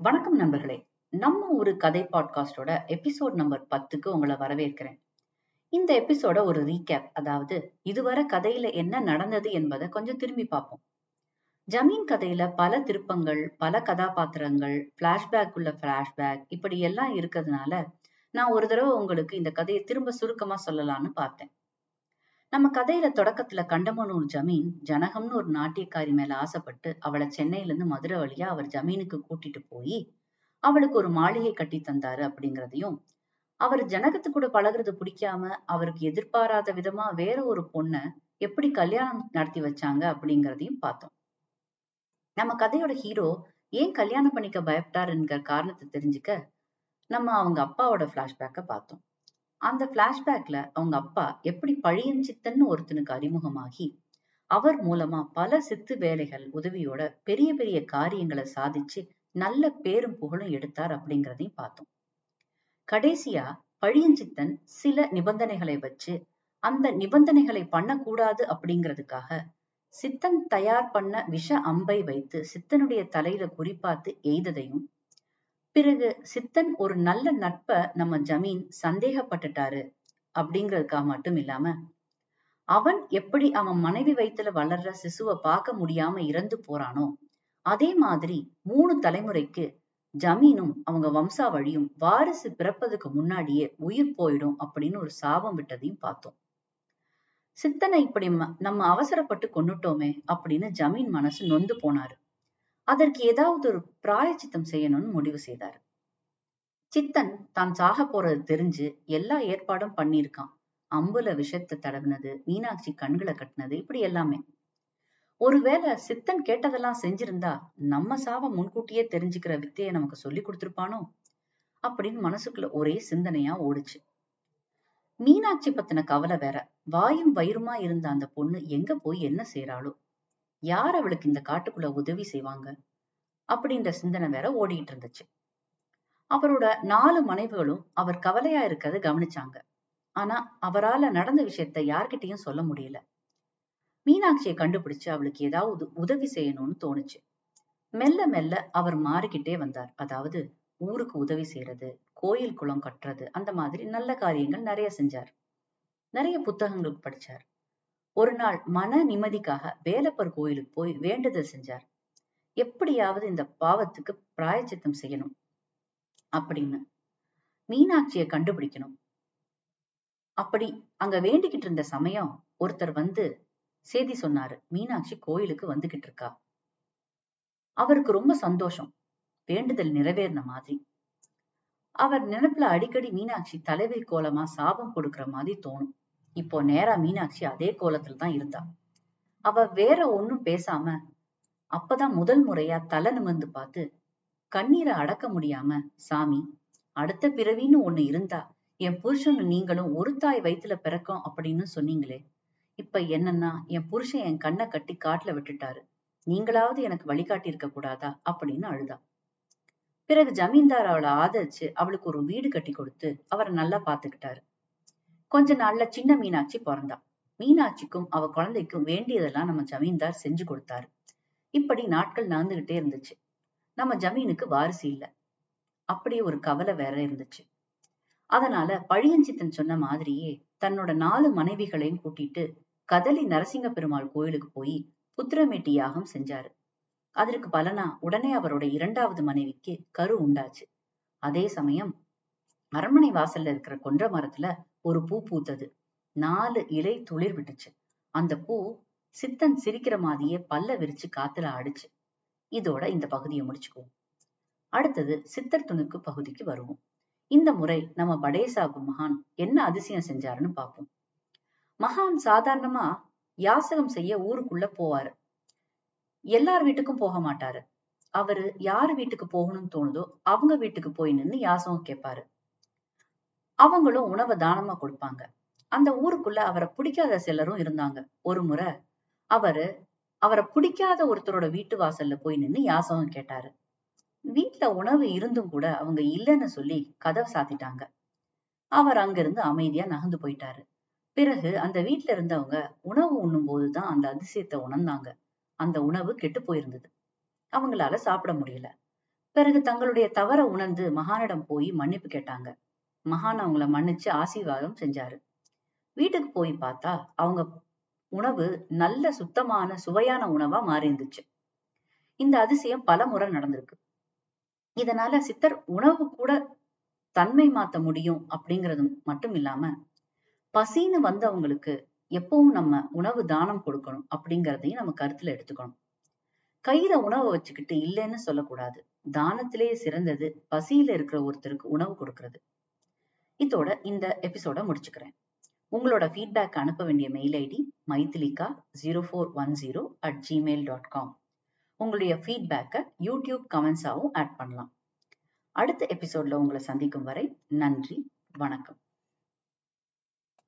வணக்கம் நண்பர்களே. நம்ம ஒரு கதை பாட்காஸ்டோட எபிசோட் நம்பர் பத்துக்கு உங்களை வரவேற்கிறேன். இந்த எபிசோட ஒரு ரீகேப் அதாவது இதுவரை கதையில என்ன நடந்தது என்பதை கொஞ்சம் திரும்பி பார்ப்போம். ஜமீன் கதையில பல திருப்பங்கள் பல கதாபாத்திரங்கள் பிளாஷ்பேக் உள்ள பிளாஷ்பேக் இப்படி எல்லாம் இருக்கிறதுனால நான் ஒரு தடவை உங்களுக்கு இந்த கதையை திரும்ப சுருக்கமா சொல்லலாம்னு பார்த்தேன். நம்ம கதையில தொடக்கத்துல கண்டமனூர் ஜமீன் ஜனகம்னு ஒரு நாட்டியக்காரி மேல ஆசைப்பட்டு அவளை சென்னையில இருந்து மதுரை வழியா அவர் ஜமீனுக்கு கூட்டிட்டு போய் அவளுக்கு ஒரு மாளிகை கட்டி தந்தாரு அப்படிங்கிறதையும் அவர் ஜனகத்து கூட பழகுறது பிடிக்காம அவருக்கு எதிர்பாராத விதமா வேற ஒரு பொண்ண எப்படி கல்யாணம் நடத்தி வச்சாங்க அப்படிங்கிறதையும் பார்த்தோம். நம்ம கதையோட ஹீரோ ஏன் கல்யாணம் பண்ணிக்க பயப்பட்டாருங்கிற காரணத்தை தெரிஞ்சுக்க நம்ம அவங்க அப்பாவோட பிளாஷ்பேக்க பார்த்தோம். அந்த பிளாஷ்பேக்ல அவங்க அப்பா எப்படி பழியஞ்சித்தன்னு ஒருத்தனுக்கு அறிமுகமாகி அவர் மூலமா பல சித்து வேலைகள் உதவியோட பெரிய பெரிய காரியங்களை சாதிச்சு நல்ல பேரும் புகழும் எடுத்தார் அப்படிங்கிறதையும் பார்த்தோம். கடைசியா பழியஞ்சித்தன் சில நிபந்தனைகளை வச்சு அந்த நிபந்தனைகளை பண்ணக்கூடாது அப்படிங்கிறதுக்காக சித்தன் தயார் பண்ண விஷ அம்பை வைத்து சித்தனுடைய தலையில குறிப்பாத்து எய்ததையும் பிறகு சித்தன் ஒரு நல்ல நட்ப நம்ம ஜமீன் சந்தேகப்பட்டுட்டாரு அப்படிங்கிறதுக்காக மட்டும் இல்லாம அவன் எப்படி அவன் மனைவி வயிற்றுல வளர்ற சிசுவை பார்க்க முடியாம இறந்து போறானோ அதே மாதிரி மூணு தலைமுறைக்கு ஜமீனும் அவங்க வம்சாவழியும் வாரிசு பிறப்பதுக்கு முன்னாடியே உயிர் போயிடும் அப்படின்னு ஒரு சாபம் விட்டதையும் பார்த்தோம். சித்தனை இப்படி நம்ம அவசரப்பட்டு கொண்டுட்டோமே அப்படின்னு ஜமீன் மனசு நொந்து போனாரு. அதற்கு ஏதாவது ஒரு பிராயச்சித்தம் செய்யணும்னு முடிவு செய்தாரு. சித்தன் தான் சாக போறது தெரிஞ்சு எல்லா ஏற்பாடும் பண்ணியிருக்கான். அம்புல விஷத்தை தடவினது மீனாட்சி கண்களை கட்டினது இப்படி எல்லாமே. ஒருவேளை சித்தன் கேட்டதெல்லாம் செஞ்சிருந்தா நம்ம சாவ முன்கூட்டியே தெரிஞ்சுக்கிற வித்தையை நமக்கு சொல்லி கொடுத்திருப்பானோ? அப்படின்னு மனசுக்குள்ள ஒரே சிந்தனையா ஓடுச்சு. மீனாட்சி பத்தின கவலை வேற. வாயும் வயிறுமா இருந்த அந்த பொண்ணு எங்க போய் என்ன செய்யறாளோ யார் அவளுக்கு இந்த காட்டுக்குள்ள உதவி செய்வாங்க? அப்படின்ற சிந்தனை வேற ஓடிட்டு இருந்துச்சு. அவரோட நாலு மனைவிகளும் அவர் கவலையா இருக்கிறத கவனிச்சாங்க. ஆனா அவரால நடந்த விஷயத்த யார்கிட்டயும் சொல்ல முடியல. மீனாட்சியை கண்டுபிடிச்சு அவளுக்கு ஏதாவது உதவி செய்யணும்னு தோணுச்சு. மெல்ல மெல்ல அவர் மாறிக்கிட்டே வந்தார். அதாவது ஊருக்கு உதவி செய்யறது கோயில் குளம் கட்டுறது அந்த மாதிரி நல்ல காரியங்கள் நிறைய செஞ்சார். நிறைய புத்தகங்கள் படிச்சார். ஒரு நாள் மன நிம்மதிக்காக வேலப்பர் கோயிலுக்கு போய் வேண்டுதல் செஞ்சார். எப்படியாவது இந்த பாவத்துக்கு பிராயச்சித்தம் செய்யணும் அப்படின்னு மீனாட்சிய கண்டுபிடிக்கணும். அப்படி அங்க வேண்டிக்கிட்டு இருந்த சமயம் ஒருத்தர் வந்து செய்தி சொன்னாரு மீனாட்சி கோயிலுக்கு வந்துகிட்டு இருக்கா? அவருக்கு ரொம்ப சந்தோஷம். வேண்டுதல் நிறைவேறின மாதிரி. அவர் நினைப்புல அடிக்கடி மீனாட்சி தலைவி கோலமா சாபம் கொடுக்கிற மாதிரி தோணும். இப்போ நேரா மீனாட்சி அதே கோலத்துல தான் இருந்தா. அவ வேற ஒன்னும் பேசாம அப்பதான் முதல் முறையா தலை நிமிர்ந்து பார்த்து கண்ணீரை அடக்க முடியாம சாமி அடுத்த பிறவின்னு ஒண்ணு இருந்தா என் புருஷனும் நீங்களும் ஒரு தாய் வயிற்றுல பிறக்கும் அப்படின்னு சொன்னீங்களே. இப்ப என்னன்னா என் புருஷன் என் கண்ணை கட்டி காட்டுல விட்டுட்டாரு. நீங்களாவது எனக்கு வழிகாட்டி இருக்க கூடாதா? அப்படின்னு அழுதா. பிறகு ஜமீன்தார் அவளை ஆதரிச்சு அவளுக்கு ஒரு வீடு கட்டி கொடுத்து அவரை நல்லா பாத்துக்கிட்டாரு கொஞ்ச நாள்ல சின்ன மீனாட்சி பிறந்தா மீனாட்சிக்கும் அவ குழந்தைக்கும் வேண்டியதெல்லாம் நம்ம ஜமீன்தார் செஞ்சு கொடுத்தாரு. இப்படி நாட்கள் நடந்துகிட்டே இருந்துச்சு. நம்ம ஜமீனுக்கு வாரிசு இல்ல. அப்படி ஒரு கவலை வேற இருந்துச்சு. அதனால பழியஞ்சித்தன் சொன்ன மாதிரியே தன்னோட நாலு மனைவிகளையும் கூட்டிட்டு கதலி நரசிங்க பெருமாள் கோயிலுக்கு போய் புத்திரமேட்டி யாகம் செஞ்சாரு. அதற்கு பலனா உடனே அவரோட இரண்டாவது மனைவிக்கு கரு உண்டாச்சு. அதே சமயம் அரண்மனை வாசல்ல இருக்கிற கொன்ற மரத்துல ஒரு பூ பூத்தது. நாலு இலை துளிர் விட்டுச்சு. அந்த பூ சித்தன் சிரிக்கிற மாதிரியே பல்ல விரிச்சு காத்துல ஆடிச்சு. இதோட இந்த பகுதியை முடிச்சுக்குவோம். அடுத்தது சித்தர் துணுக்கு பகுதிக்கு வருவோம். இந்த முறை நம்ம படேசாபு மகான் என்ன அதிசயம் செஞ்சாருன்னு பார்ப்போம். மகான் சாதாரணமா யாசகம் செய்ய ஊருக்குள்ள போவாரு. எல்லார் வீட்டுக்கும் போக மாட்டாரு. அவரு யாரு வீட்டுக்கு போகணும்னு தோணுதோ அவங்க வீட்டுக்கு போய் நின்னு யாசகம் கேட்பாரு. அவங்களும் உணவை தானமா கொடுப்பாங்க. அந்த ஊருக்குள்ள அவரை பிடிக்காத சிலரும் இருந்தாங்க. ஒரு முறை அவரு அவரை பிடிக்காத ஒருத்தரோட வீட்டு வாசல்ல போய் நின்னு யாசகம் கேட்டாரு. வீட்டுல உணவு இருந்தும் கூட அவங்க இல்லைன்னு சொல்லி கதவை சாத்திட்டாங்க. அவர் அங்கிருந்து அமைதியா நகர்ந்து போயிட்டாரு. பிறகு அந்த வீட்டுல இருந்தவங்க உணவு உண்ணும் போதுதான் அந்த அதிசயத்தை உணர்ந்தாங்க. அந்த உணவு கெட்டு போயிருந்தது. அவங்களால சாப்பிட முடியல. பிறகு தங்களுடைய தவற உணர்ந்து மகானிடம் போய் மன்னிப்பு கேட்டாங்க. மகான் அவங்கள மன்னிச்சு ஆசீர்வாதம் செஞ்சாரு. வீட்டுக்கு போய் பார்த்தா அவங்க உணவு நல்ல சுத்தமான சுவையான உணவா மாறி இருந்துச்சு இந்த அதிசயம் பல முறை நடந்திருக்கு. இதனால சித்தர் உணவு கூட தன்மை மாத்த முடியும் அப்படிங்கறது மட்டும் இல்லாம பசின்னு வந்தவங்களுக்கு எப்பவும் நம்ம உணவு தானம் கொடுக்கணும் அப்படிங்கறதையும் நம்ம கருத்துல எடுத்துக்கணும். கையில உணவை வச்சுக்கிட்டு இல்லைன்னு சொல்லக்கூடாது. தானத்திலேயே சிறந்தது பசியில இருக்கிற ஒருத்தருக்கு உணவு கொடுக்கறது. இதோட இந்த எபிசோட முடிச்சுக்கிறேன். உங்களோட ஃபீட்பேக் அனுப்ப வேண்டிய mail ID Maithilika zero four one zero at Gmail dot com உங்களுடைய ஃபீட்பேக்கை யூடியூப் கமெண்ட்ஸாகவும் ஆட் பண்ணலாம். அடுத்த எபிசோட்ல உங்களை சந்திக்கும் வரை நன்றி வணக்கம்.